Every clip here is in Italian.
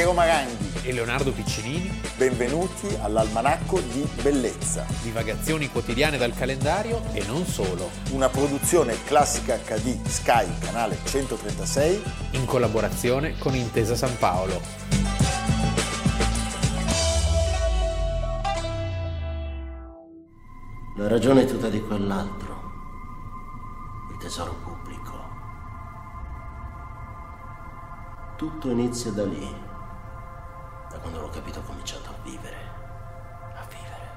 Piero Maranghi e Leonardo Piccinini. Benvenuti all'Almanacco di Bellezza. Divagazioni quotidiane dal calendario e non solo. Una produzione classica HD Sky, canale 136. In collaborazione con Intesa San Paolo. La ragione è tutta di quell'altro. Il tesoro pubblico. Tutto inizia da lì. Quando l'ho capito ho cominciato a vivere. A vivere.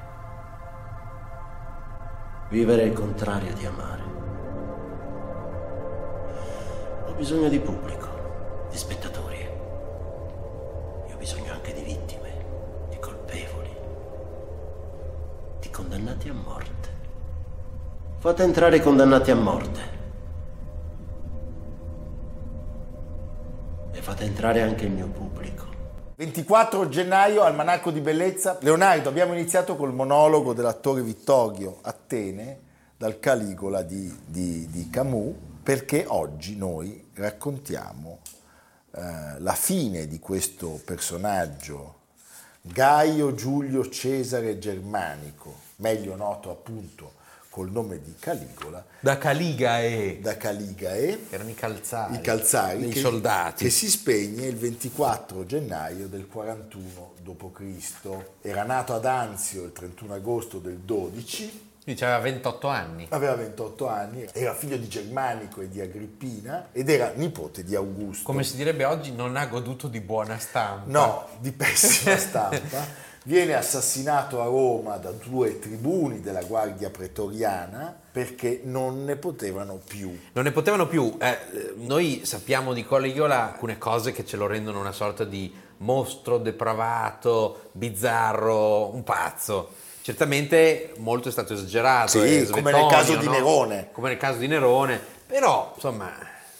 Vivere è il contrario di amare. Ho bisogno di pubblico, di spettatori. E ho bisogno anche di vittime, di colpevoli, di condannati a morte. Fate entrare i condannati a morte. E fate entrare anche il mio pubblico. 24 gennaio, Almanacco di Bellezza. Leonardo, abbiamo iniziato col monologo dell'attore Vittorio Attene dal Caligola di, di, di Camus, perché oggi noi raccontiamo eh, la fine di questo personaggio, Gaio Giulio Cesare Germanico, meglio noto appunto col nome di Caligola. Da Caligae. Da Caligae. Erano i calzari. I calzari. Che, soldati. Che si spegne il 24 gennaio del 41 d.C. Era nato ad Anzio il 31 agosto del 12. Quindi aveva 28 anni. Aveva 28 anni, era figlio di Germanico e di Agrippina ed era nipote di Augusto. Come si direbbe oggi, non ha goduto di buona stampa. No, di pessima stampa. Viene assassinato a Roma da due tribuni della Guardia Pretoriana perché non ne potevano più. Non ne potevano più. Eh, noi sappiamo di Coligiola alcune cose che ce lo rendono una sorta di mostro depravato, bizzarro, un pazzo. Certamente molto è stato esagerato. Sì, come nel caso no? di Nerone. Come nel caso di Nerone. Però, insomma,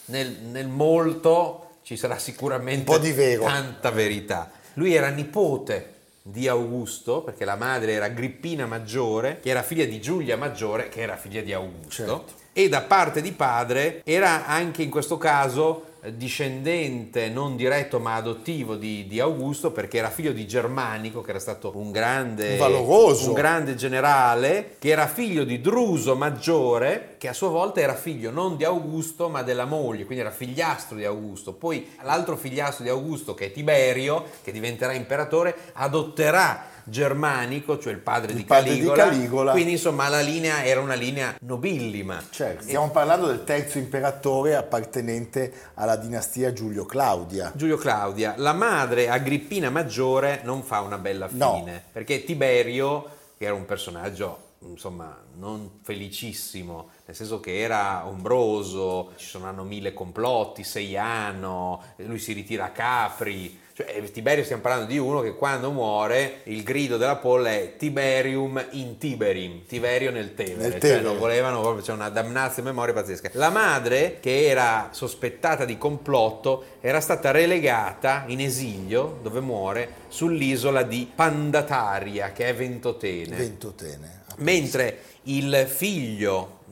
nel, nel molto ci sarà sicuramente un po' di vero. tanta verità. Lui era nipote di Augusto, perché la madre era Agrippina Maggiore, che era figlia di Giulia Maggiore, che era figlia di Augusto, certo. e da parte di padre era anche in questo caso discendente non diretto ma adottivo di, di, Augusto perché era figlio di Germanico che era stato un grande, Valoroso. un grande generale che era figlio di Druso Maggiore che a sua volta era figlio non di Augusto ma della moglie quindi era figliastro di Augusto poi l'altro figliastro di Augusto che è Tiberio che diventerà imperatore adotterà Germanico, cioè il padre, il di, padre Caligola. di, Caligola. Quindi insomma la linea era una linea nobillima. Certo, stiamo e... parlando del terzo imperatore appartenente alla dinastia Giulio Claudia. Giulio Claudia. La madre Agrippina Maggiore non fa una bella fine, no. perché Tiberio, che era un personaggio insomma non felicissimo, nel senso che era ombroso, ci sono mille complotti, Seiano, lui si ritira a Capri, cioè, Tiberio stiamo parlando di uno che quando muore il grido della polla è Tiberium in Tiberim, Tiberio nel Tevere, nel cioè lo volevano proprio, c'è una damnazio memoria pazzesca. La madre, che era sospettata di complotto, era stata relegata in esilio, dove muore, sull'isola di Pandataria, che è Ventotene. Ventotene. Mentre il figlio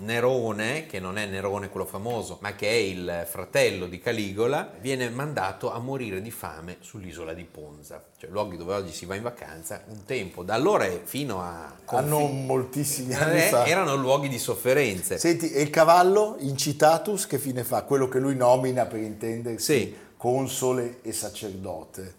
Nerone, che non è Nerone quello famoso, ma che è il fratello di Caligola, viene mandato a morire di fame sull'isola di Ponza, cioè luoghi dove oggi si va in vacanza, un tempo, da allora fino a... Hanno confin- moltissimi anni eh, fa. Erano luoghi di sofferenze. Senti, e il cavallo incitatus che fine fa? Quello che lui nomina per intendersi Sì. console e sacerdote.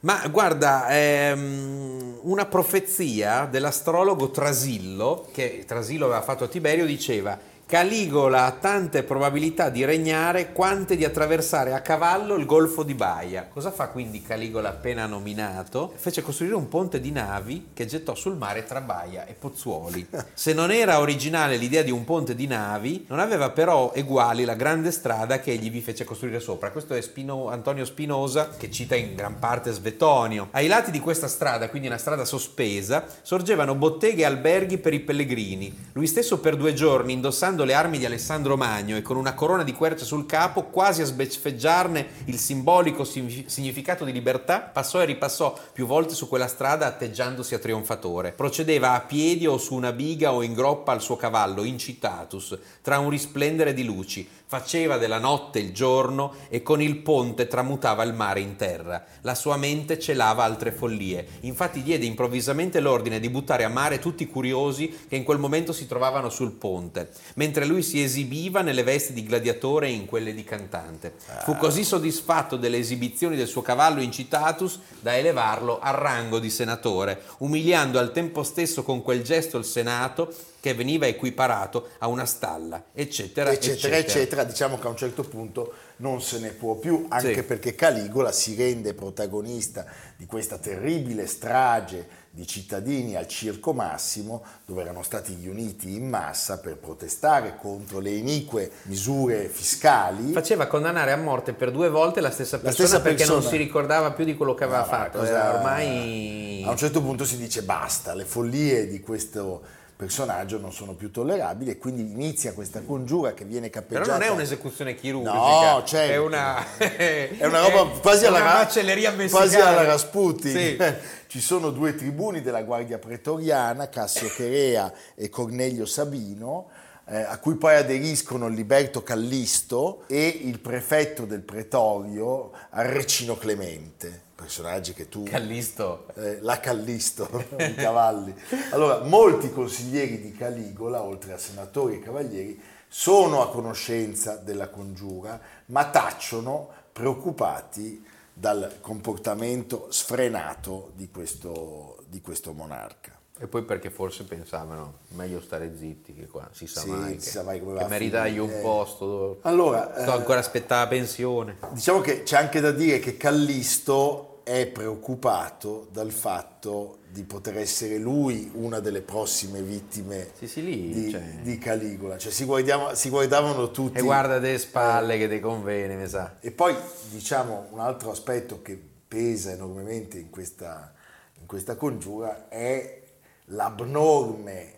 Ma guarda, ehm, una profezia dell'astrologo Trasillo, che Trasillo aveva fatto a Tiberio, diceva Caligola ha tante probabilità di regnare quante di attraversare a cavallo il golfo di Baia. Cosa fa quindi Caligola appena nominato? Fece costruire un ponte di navi che gettò sul mare tra Baia e Pozzuoli. Se non era originale l'idea di un ponte di navi, non aveva però eguali la grande strada che egli vi fece costruire sopra. Questo è Spino, Antonio Spinosa che cita in gran parte Svetonio. Ai lati di questa strada, quindi una strada sospesa, sorgevano botteghe e alberghi per i pellegrini. Lui stesso per due giorni, indossando indossando le armi di Alessandro Magno e con una corona di querce sul capo, quasi a sbeffeggiarne il simbolico significato di libertà, passò e ripassò più volte su quella strada atteggiandosi a trionfatore. Procedeva a piedi o su una biga o in groppa al suo cavallo, incitatus, tra un risplendere di luci, faceva della notte il giorno e con il ponte tramutava il mare in terra. La sua mente celava altre follie. Infatti diede improvvisamente l'ordine di buttare a mare tutti i curiosi che in quel momento si trovavano sul ponte, mentre lui si esibiva nelle vesti di gladiatore e in quelle di cantante. Fu così soddisfatto delle esibizioni del suo cavallo incitatus da elevarlo al rango di senatore, umiliando al tempo stesso con quel gesto il Senato che veniva equiparato a una stalla, eccetera, eccetera, eccetera. eccetera. Diciamo che a un certo punto non se ne può più, anche sì. perché Caligola si rende protagonista di questa terribile strage di cittadini al Circo Massimo, dove erano stati riuniti in massa per protestare contro le inique misure fiscali. Faceva condannare a morte per due volte la stessa persona, la stessa perché persona. non si ricordava più di quello che aveva no, fatto. Cosa... Ormai... A un certo punto si dice basta, le follie di questo personaggio non sono più tollerabili e quindi inizia questa congiura che viene cappeggiata. Però non è un'esecuzione chirurgica, no, certo. è una, è una roba quasi alla, macelleria quasi alla Rasputin. Sì. Ci sono due tribuni della Guardia Pretoriana, Cassio Cherea e Cornelio Sabino, eh, a cui poi aderiscono Liberto Callisto e il prefetto del pretorio Arrecino Clemente personaggi che tu... Callisto. Eh, la Callisto, i cavalli. Allora, molti consiglieri di Caligola, oltre a senatori e cavalieri, sono a conoscenza della congiura, ma tacciono preoccupati dal comportamento sfrenato di questo, di questo monarca. E poi perché forse pensavano meglio stare zitti che qua si sa sì, mai si sa mai come che meritagli un eh. posto allora, sto eh, ancora aspettando la pensione diciamo che c'è anche da dire che Callisto è preoccupato dal fatto di poter essere lui una delle prossime vittime sì, sì, lì, di, cioè... di, Caligola cioè si, si, guardavano tutti e guarda delle spalle eh, che ti conviene mi sa. E poi diciamo un altro aspetto che pesa enormemente in questa, in questa congiura è l'abnorme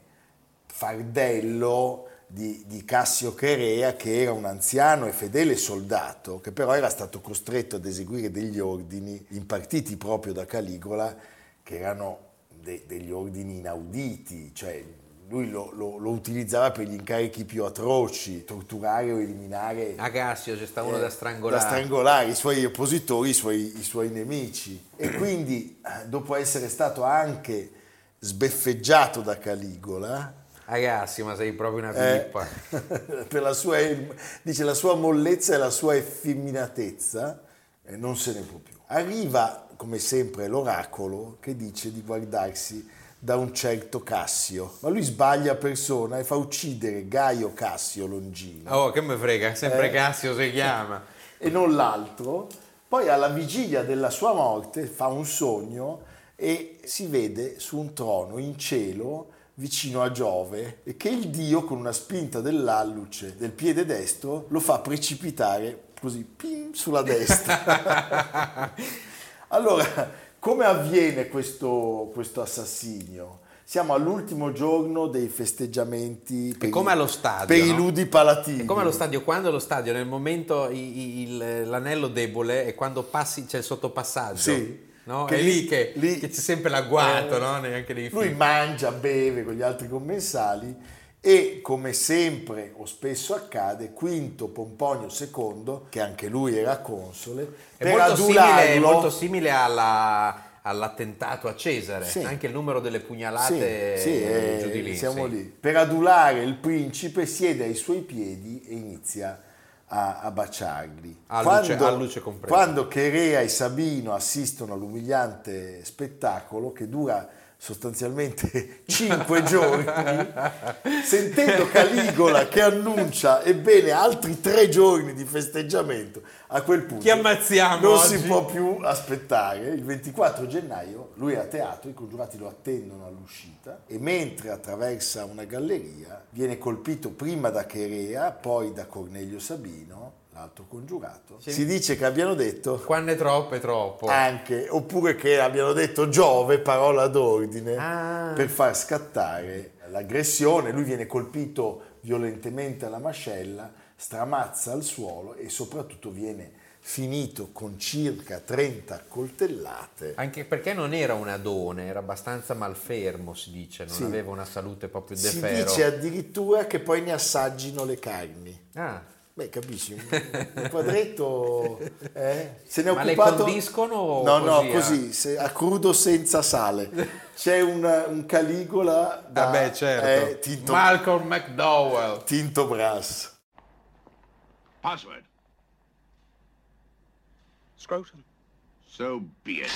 fardello di, di, Cassio Cherea che era un anziano e fedele soldato che però era stato costretto ad eseguire degli ordini impartiti proprio da Caligola che erano de, degli ordini inauditi, cioè lui lo, lo, lo, utilizzava per gli incarichi più atroci, torturare o eliminare... A Cassio c'è sta uno eh, da strangolare. Da strangolare i suoi oppositori, i suoi, i suoi nemici. E quindi, dopo essere stato anche sbeffeggiato da Caligola. Ragazzi, ma sei proprio una pippa. Eh, per la sua, dice la sua mollezza e la sua effeminatezza, eh, non se ne può più. Arriva, come sempre, l'oracolo che dice di guardarsi da un certo Cassio, ma lui sbaglia persona e fa uccidere Gaio Cassio Longino. Oh, che me frega, sempre eh, Cassio si chiama. e non l'altro. Poi alla vigilia della sua morte fa un sogno e si vede su un trono in cielo vicino a Giove e che il dio con una spinta dell'alluce del piede destro lo fa precipitare così pim, sulla destra. allora, come avviene questo, questo assassinio? Siamo all'ultimo giorno dei festeggiamenti per, come allo stadio, per no? i ludi palatini. È come allo stadio, quando allo stadio nel momento il, il, l'anello debole è quando passi, c'è il sottopassaggio. Sì No? Che è lì che, lì, che c'è sempre l'agguato, eh, no? Neanche nei Lui mangia, beve con gli altri commensali e come sempre o spesso accade, Quinto Pomponio II, che anche lui era console, è molto simile, molto simile alla all'attentato a Cesare, sì. anche il numero delle pugnalate sì, sì, eh, lì, siamo lì. Per adulare il principe siede ai suoi piedi e inizia a, a baciarli. A quando, luce, a luce quando Cherea e Sabino assistono all'umiliante spettacolo che dura sostanzialmente cinque giorni, sentendo Caligola che annuncia ebbene altri tre giorni di festeggiamento, a quel punto Chi ammazziamo non oggi? si può più aspettare. Il 24 gennaio lui è a teatro, i congiurati lo attendono all'uscita e mentre attraversa una galleria viene colpito prima da Cherea, poi da Cornelio Sabino altro congiurato. Sì. Si dice che abbiano detto... Quando è troppo è troppo. Anche, oppure che abbiano detto Giove, parola d'ordine, ah. per far scattare l'aggressione, lui viene colpito violentemente alla mascella, stramazza al suolo e soprattutto viene finito con circa 30 coltellate. Anche perché non era un adone, era abbastanza malfermo, si dice, non Sì. aveva una salute proprio de Si dice addirittura che poi ne assaggino le carni. Ah, Beh, capisci? Un quadretto eh? se ne è Ma le condiscono o No, no, così, ah? così, se- a crudo senza sale. C'è un, un Caligola da vabbè, certo. eh, tinto, Malcolm McDowell. tinto brass. Password. Scrotum. So be it.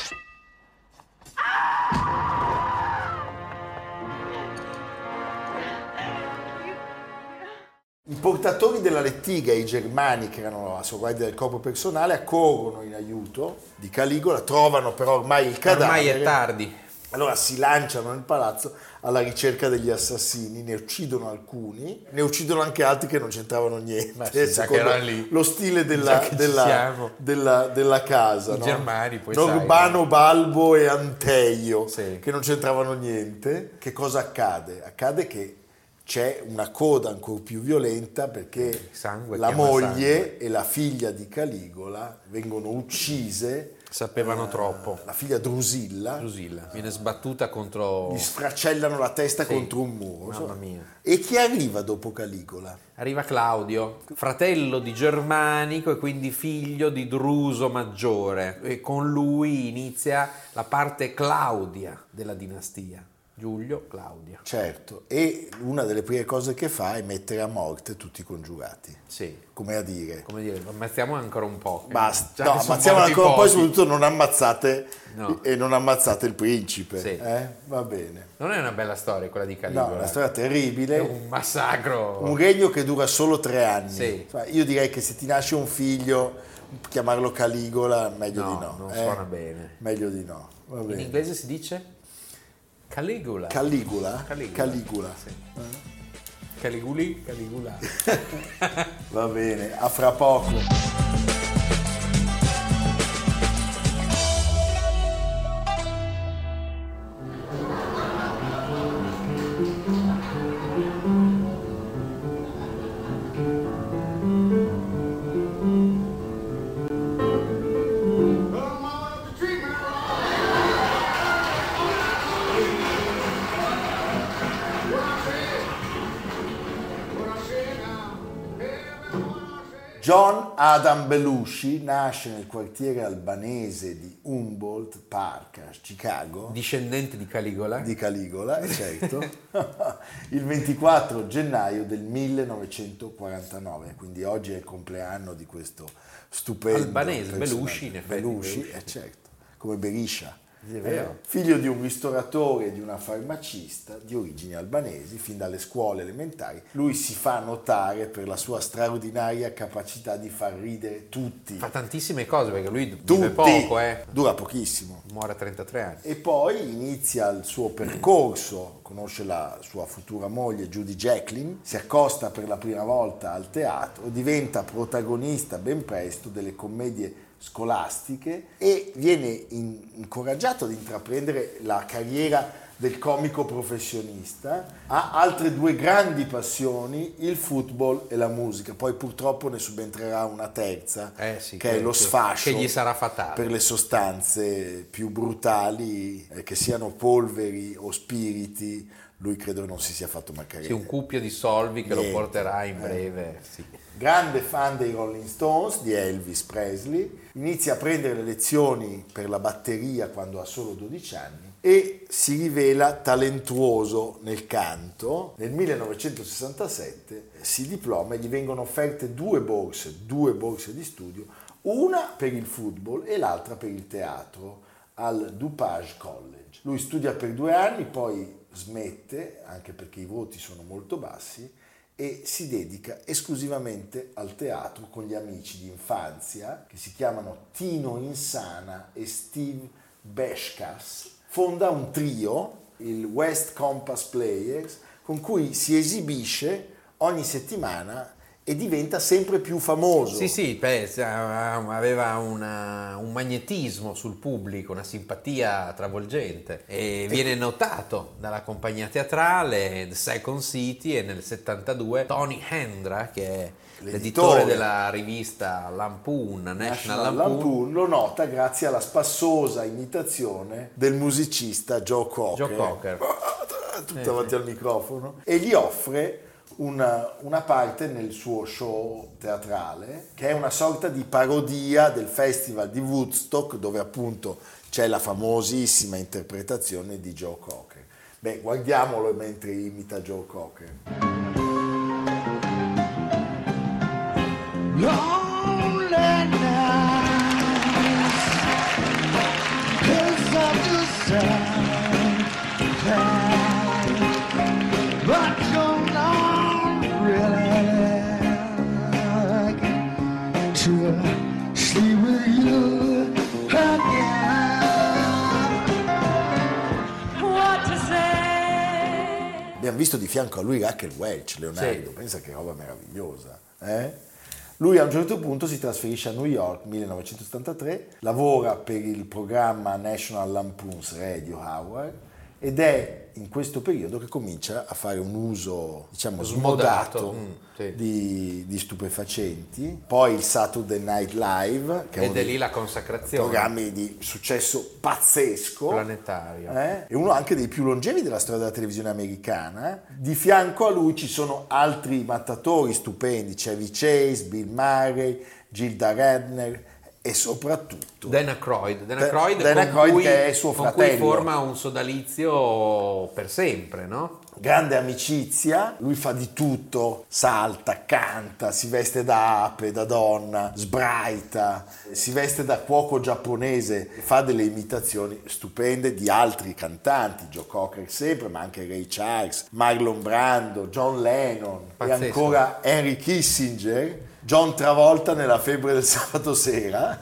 I portatori della lettiga, i germani che erano a guardia del corpo personale, accorrono in aiuto di Caligola, trovano però ormai il cadavere. Ormai è tardi. Allora si lanciano nel palazzo alla ricerca degli assassini, ne uccidono alcuni, ne uccidono anche altri che non c'entravano niente. Ma sì, lo stile della, della- della- della casa. I no? germani, poi Norbano, sai, Balbo e Anteio, Sì. che non c'entravano niente. Che cosa accade? Accade che c'è una coda ancora più violenta perché la moglie sangue. e la figlia di Caligola vengono uccise. Sapevano troppo. La figlia Drusilla Drusilla viene sbattuta contro... gli sfracellano la testa Sì. contro un muro. Mamma mia. E chi arriva dopo Caligola? Arriva Claudio, fratello di Germanico e quindi figlio di Druso Maggiore. E con lui inizia la parte Claudia della dinastia. Giulio, Claudia. Certo, e una delle prime cose che fa è mettere a morte tutti i congiurati, Sì, come a dire. come dire, ammazziamo ancora un po'. Basta, Già no, ammazziamo ancora, poi pochi. soprattutto non ammazzate No. e non ammazzate il principe. Sì. eh? Va bene. Non è una bella storia quella di Caligola. No, una storia terribile. È un massacro. Un regno che dura solo tre anni. Sì. Insomma, Io direi che se ti nasce un figlio, chiamarlo Caligola, meglio No, di no. non eh? suona bene. Meglio di no. Va In inglese si dice Caligula. Caligula? Caligula. Caligula. Sì. Caliguli, Caligula. Va bene, a fra poco. Adam Belushi nasce nel quartiere albanese di Humboldt Park a Chicago. Discendente di Caligola. di Caligola, certo, il 24 gennaio del 1949, quindi oggi è il compleanno di questo stupendo Albanese. Belushi, in effetti, Belushi, Belushi. eh, certo, come Berisha. Sì, è vero. Eh, figlio di un ristoratore e di una farmacista di origini albanesi, fin dalle scuole elementari, lui si fa notare per la sua straordinaria capacità di far ridere tutti. Fa tantissime cose perché lui vive poco, eh. Dura pochissimo. Muore a 33 anni. E poi inizia il suo percorso, conosce la sua futura moglie Judy Jacqueline, si accosta per la prima volta al teatro, diventa protagonista ben presto delle commedie scolastiche e viene in- incoraggiato ad intraprendere la carriera del comico professionista, ha altre due grandi passioni, il football e la musica, poi purtroppo ne subentrerà una terza, Eh sì, che è lo sfascio Che gli sarà fatale. per le sostanze più brutali, eh, che siano polveri o spiriti, lui credo non si sia fatto mancare. Sì, un cuppio di solvi che lo Niente. porterà in Eh. breve. sì. Grande fan dei Rolling Stones, di Elvis Presley, inizia a prendere le lezioni per la batteria quando ha solo 12 anni e si rivela talentuoso nel canto. Nel 1967 si diploma e gli vengono offerte due borse, due borse di studio, una per il football e l'altra per il teatro al DuPage College. Lui studia per due anni, poi smette, anche perché i voti sono molto bassi, e si dedica esclusivamente al teatro con gli amici di infanzia che si chiamano Tino Insana e Steve Beshkas. Fonda un trio, il West Compass Players, con cui si esibisce ogni settimana e diventa sempre più famoso. Sì, sì, beh, aveva una- un magnetismo sul pubblico, una simpatia travolgente e viene notato dalla compagnia teatrale The Second City e nel 72 Tony Hendra, che è l'editore L'editore. della rivista Lampoon, National, National Lampoon, Lampoon lo nota grazie alla spassosa imitazione del musicista Joe Cocker. Joe Cocker. Tutto Eh, davanti sì. al microfono. E gli offre una, una parte nel suo show teatrale che è una sorta di parodia del festival di Woodstock dove appunto c'è la famosissima interpretazione di Joe Cocker. Beh, guardiamolo mentre imita Joe Cocker. Lonely Abbiamo visto di fianco a lui Rachel Welch, Leonardo, Sì. pensa che roba meravigliosa. eh? Lui a un certo punto si trasferisce a New York, 1973, lavora per il programma National Lampoon's Radio Hour ed è in questo periodo che comincia a fare un uso, diciamo, Smodato, smodato mm, sì. di, di stupefacenti. Poi il Saturday Night Live, che è ed è dei lì la consacrazione programmi di successo pazzesco. planetaria. Eh? È uno anche dei più longevi della storia della televisione americana. Di fianco a lui ci sono altri mattatori stupendi, Chevy Chase, Bill Murray, Gilda Radner e soprattutto Dan Aykroyd, Dan Aykroyd Dan con Aykroyd cui- che è suo con fratello. cui forma un sodalizio per sempre, no? Grande amicizia, lui fa di tutto, salta, canta, si veste da ape, da donna, sbraita, si veste da cuoco giapponese, fa delle imitazioni stupende di altri cantanti, Joe Cocker sempre, ma anche Ray Charles, Marlon Brando, John Lennon Pazzesco. e ancora Henry Kissinger. John Travolta nella febbre del sabato sera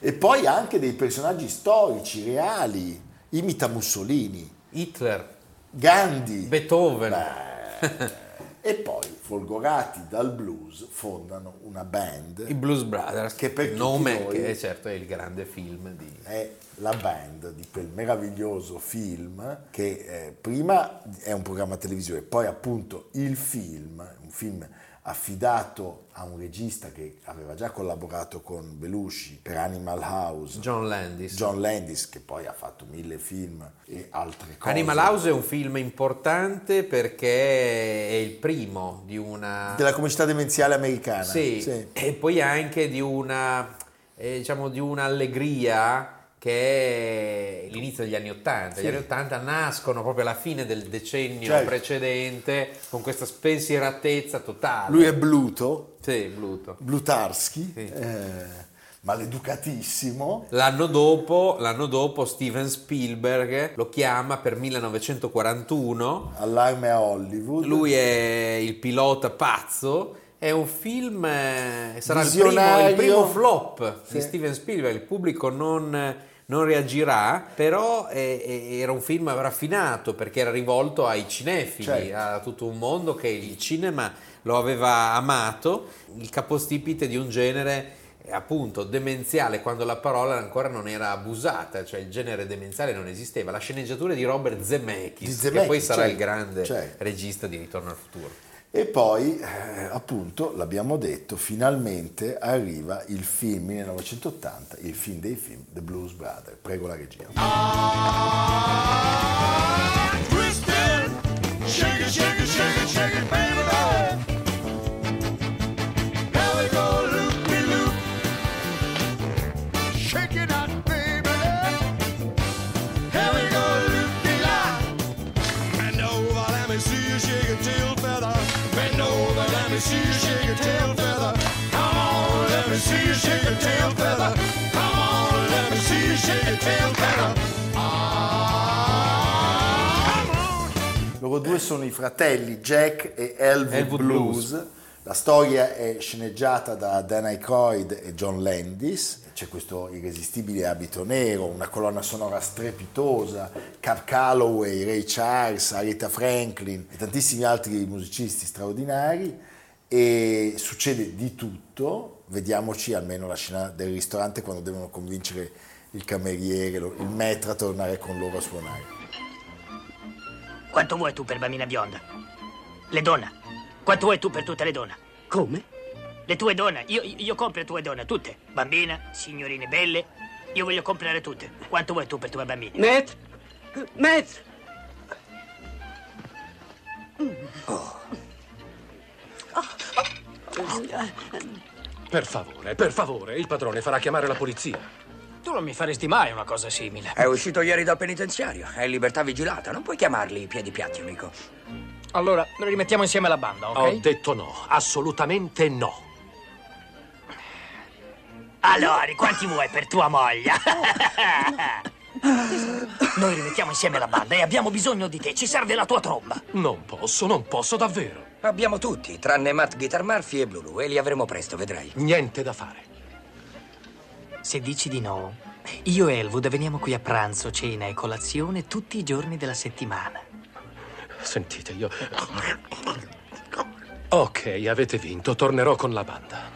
e poi anche dei personaggi storici, reali, imita Mussolini, Hitler, Gandhi, Beethoven. Beh, e poi, folgorati dal blues, fondano una band. I Blues Brothers, Che per il nome noi- che è certo è il grande film di... è la band di quel meraviglioso film che eh, prima è un programma televisivo e poi appunto il film, un film affidato a un regista che aveva già collaborato con Belushi per Animal House, John Landis. John Landis, che poi ha fatto mille film e altre cose. Animal House è un film importante perché è il primo di una... Della comicità demenziale americana. Sì, Sì. e poi anche di una, eh, diciamo, di un'allegria che è l'inizio degli anni Ottanta. Gli anni Ottanta nascono proprio alla fine del decennio Certo. precedente con questa spensieratezza totale. Lui è Bluto, Sì, Bluto. Blutarski, Sì. eh, maleducatissimo. L'anno dopo, l'anno dopo Steven Spielberg lo chiama per 1941 Allarme a Hollywood. Lui è il pilota pazzo. È un film, eh, sarà il primo, il primo flop di Sì. Steven Spielberg. Il pubblico non, non reagirà, però eh, eh, era un film raffinato perché era rivolto ai cinefili, Certo. a tutto un mondo che il cinema lo aveva amato. Il capostipite di un genere appunto demenziale quando la parola ancora non era abusata, cioè il genere demenziale non esisteva. La sceneggiatura di Robert Zemeckis, Di che Zemeckis, poi sarà il certo, grande certo. regista di Ritorno al futuro. E poi, eh, appunto, l'abbiamo detto, finalmente arriva il film 1980, il film dei film, The Blues Brothers. Prego la regia. Loro due sono i fratelli Jack e Elwood, Elwood Blues. Blues. La storia è sceneggiata da Dan Aykroyd e John Landis. C'è questo irresistibile abito nero, una colonna sonora strepitosa, Cap Calloway, Ray Charles, Aretha Franklin e tantissimi altri musicisti straordinari. e succede di tutto. Vediamoci almeno la scena del ristorante quando devono convincere il cameriere, il maître a tornare con loro a suonare. Quanto vuoi tu per bambina bionda? Le donne. Quanto vuoi tu per tutte le donne? Come? Le tue donne. Io, io compro le tue donne, tutte. Bambina, signorine belle. Io voglio comprare tutte. Quanto vuoi tu per tue bambine? Maître Maître Per favore, per favore, il padrone farà chiamare la polizia. Tu non mi faresti mai una cosa simile. È uscito ieri dal penitenziario. È in libertà vigilata. Non puoi chiamarli i piedi piatti, amico. Allora, rimettiamo insieme la banda, ok? Ho detto no, assolutamente no. Allora, quanti vuoi per tua moglie? Noi rimettiamo insieme la banda e abbiamo bisogno di te. Ci serve la tua tromba. Non posso, non posso davvero. Abbiamo tutti, tranne Matt Guitar Murphy e Blulu, e li avremo presto, vedrai. Niente da fare. Se dici di no, io e Elwood veniamo qui a pranzo, cena e colazione tutti i giorni della settimana. Sentite, io... Ok, avete vinto, tornerò con la banda.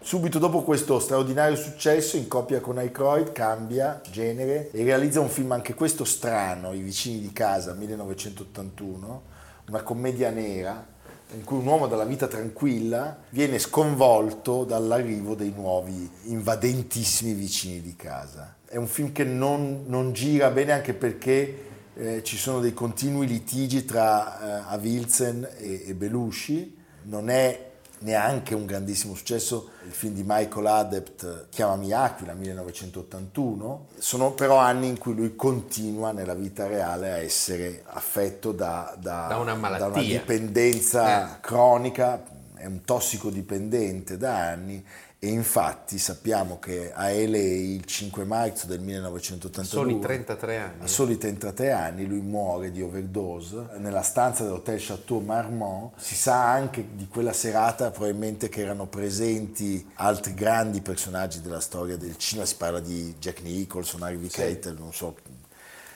Subito dopo questo straordinario successo, in coppia con Aykroyd, cambia genere e realizza un film anche questo strano, I vicini di casa, 1981, una commedia nera in cui un uomo dalla vita tranquilla viene sconvolto dall'arrivo dei nuovi invadentissimi vicini di casa. È un film che non, non gira bene anche perché eh, ci sono dei continui litigi tra eh, Avilsen e, e Belushi, non è neanche un grandissimo successo. Il film di Michael Adept Chiamami Aquila 1981 sono però anni in cui lui continua nella vita reale a essere affetto da, da- Da una malattia. da una dipendenza cronica è un tossicodipendente da anni e infatti sappiamo che a LA il 5 marzo del 1982 Soli 33 anni. a soli 33 anni lui muore di overdose nella stanza dell'hotel Chateau Marmont. Si sa anche di quella serata probabilmente che erano presenti altri grandi personaggi della storia del cinema, si parla di Jack Nicholson, Harvey Keitel, non so.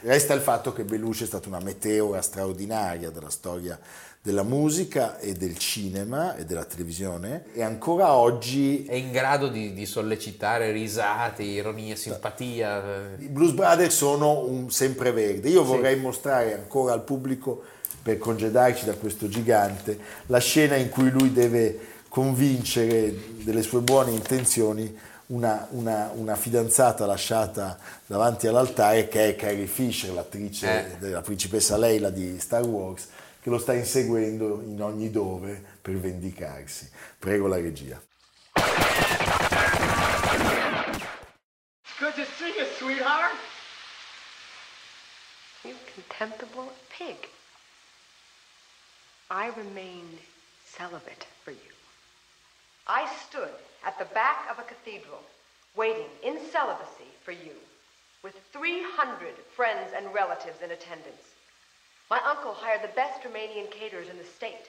Resta il fatto che Belushi è stata una meteora straordinaria della storia della musica e del cinema e della televisione e ancora oggi È in grado di, di sollecitare risate, ironia, simpatia. eh. I Blues Brothers sono un sempreverde. Io vorrei mostrare ancora al pubblico, per congedarci da questo gigante, la scena in cui lui deve convincere delle sue buone intenzioni una, una- una fidanzata lasciata davanti all'altare che è Carrie Fisher, l'attrice Eh. della principessa Leila di Star Wars, che lo sta inseguendo in ogni dove per vendicarsi. Prego la regia. Good to see you, sweetheart. You contemptible pig. I remained celibate for you. I stood at the back of a cathedral, waiting in celibacy for you, with 300 friends and relatives in attendance. My uncle hired the best Romanian caterers in the state.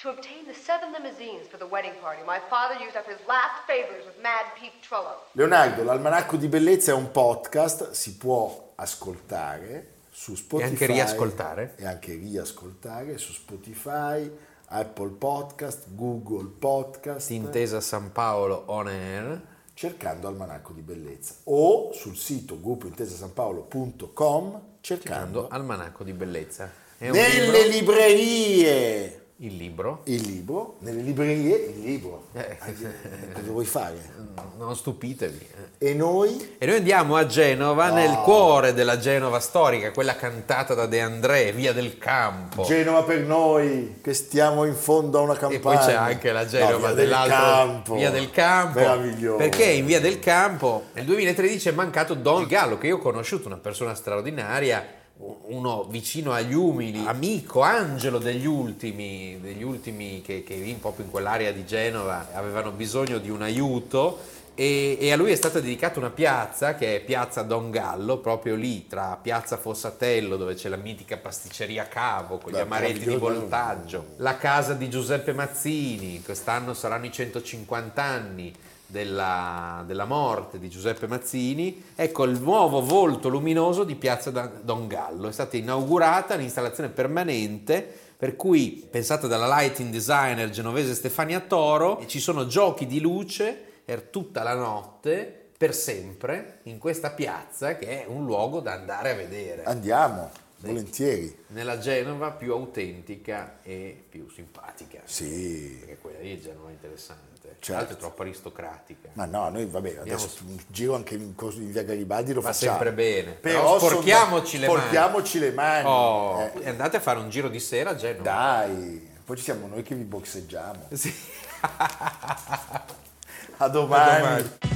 To obtain the seven limousines for the wedding party, my father used up his last favors with Mad Pete Trullo. Leonardo, l'Almanacco di Bellezza è un podcast, si può ascoltare su Spotify. anche riascoltare. E anche riascoltare su Spotify, Apple Podcast, Google Podcast, Intesa San Paolo on air. cercando Almanacco di Bellezza. O sul sito gruppointesasanpaolo.com cercando Almanacco di Bellezza. È nelle librerie il libro. il libro, nelle librerie il libro. Eh, Cosa vuoi fare? non stupitevi. eh. E noi E noi andiamo a Genova, No. nel cuore della Genova storica, quella cantata da De André, via del campo. Genova per noi che stiamo in fondo a una E campagna. poi c'è anche la Genova No, dell'altro campo. Via del Campo. Meraviglioso. Perché in Via del Campo nel 2013 è mancato Don Gallo, che io ho conosciuto, una persona straordinaria, uno vicino agli umili, amico, angelo degli ultimi, degli ultimi che, che lì proprio in quell'area di Genova avevano bisogno di un aiuto. E, e a lui è stata dedicata una piazza che è Piazza Don Gallo, proprio lì tra Piazza Fossatello, dove c'è la mitica pasticceria Cavo con gli Beh, amaretti di voltaggio, la casa di Giuseppe Mazzini, quest'anno saranno i 150 anni della, della morte di Giuseppe Mazzini, ecco il nuovo volto luminoso di Piazza Don Gallo, è stata inaugurata l'installazione permanente Per cui, pensate dalla lighting designer genovese Stefania Toro, ci sono giochi di luce per tutta la notte, per sempre, in questa piazza che è un luogo da andare a vedere. Andiamo, volentieri. Nella Genova più autentica e più simpatica. Sì. Perché quella lì è Genova interessante. Certo. è troppo aristocratica. Ma no, noi vabbè, adesso un giro anche in, di via Garibaldi lo Va facciamo. sempre bene. Però, Però sono- sporchiamoci le mani. sporchiamoci le mani. Oh, eh. andate a fare un giro di sera a Genova. Dai, poi ci siamo noi che vi boxeggiamo. Sì. A domani. A domani.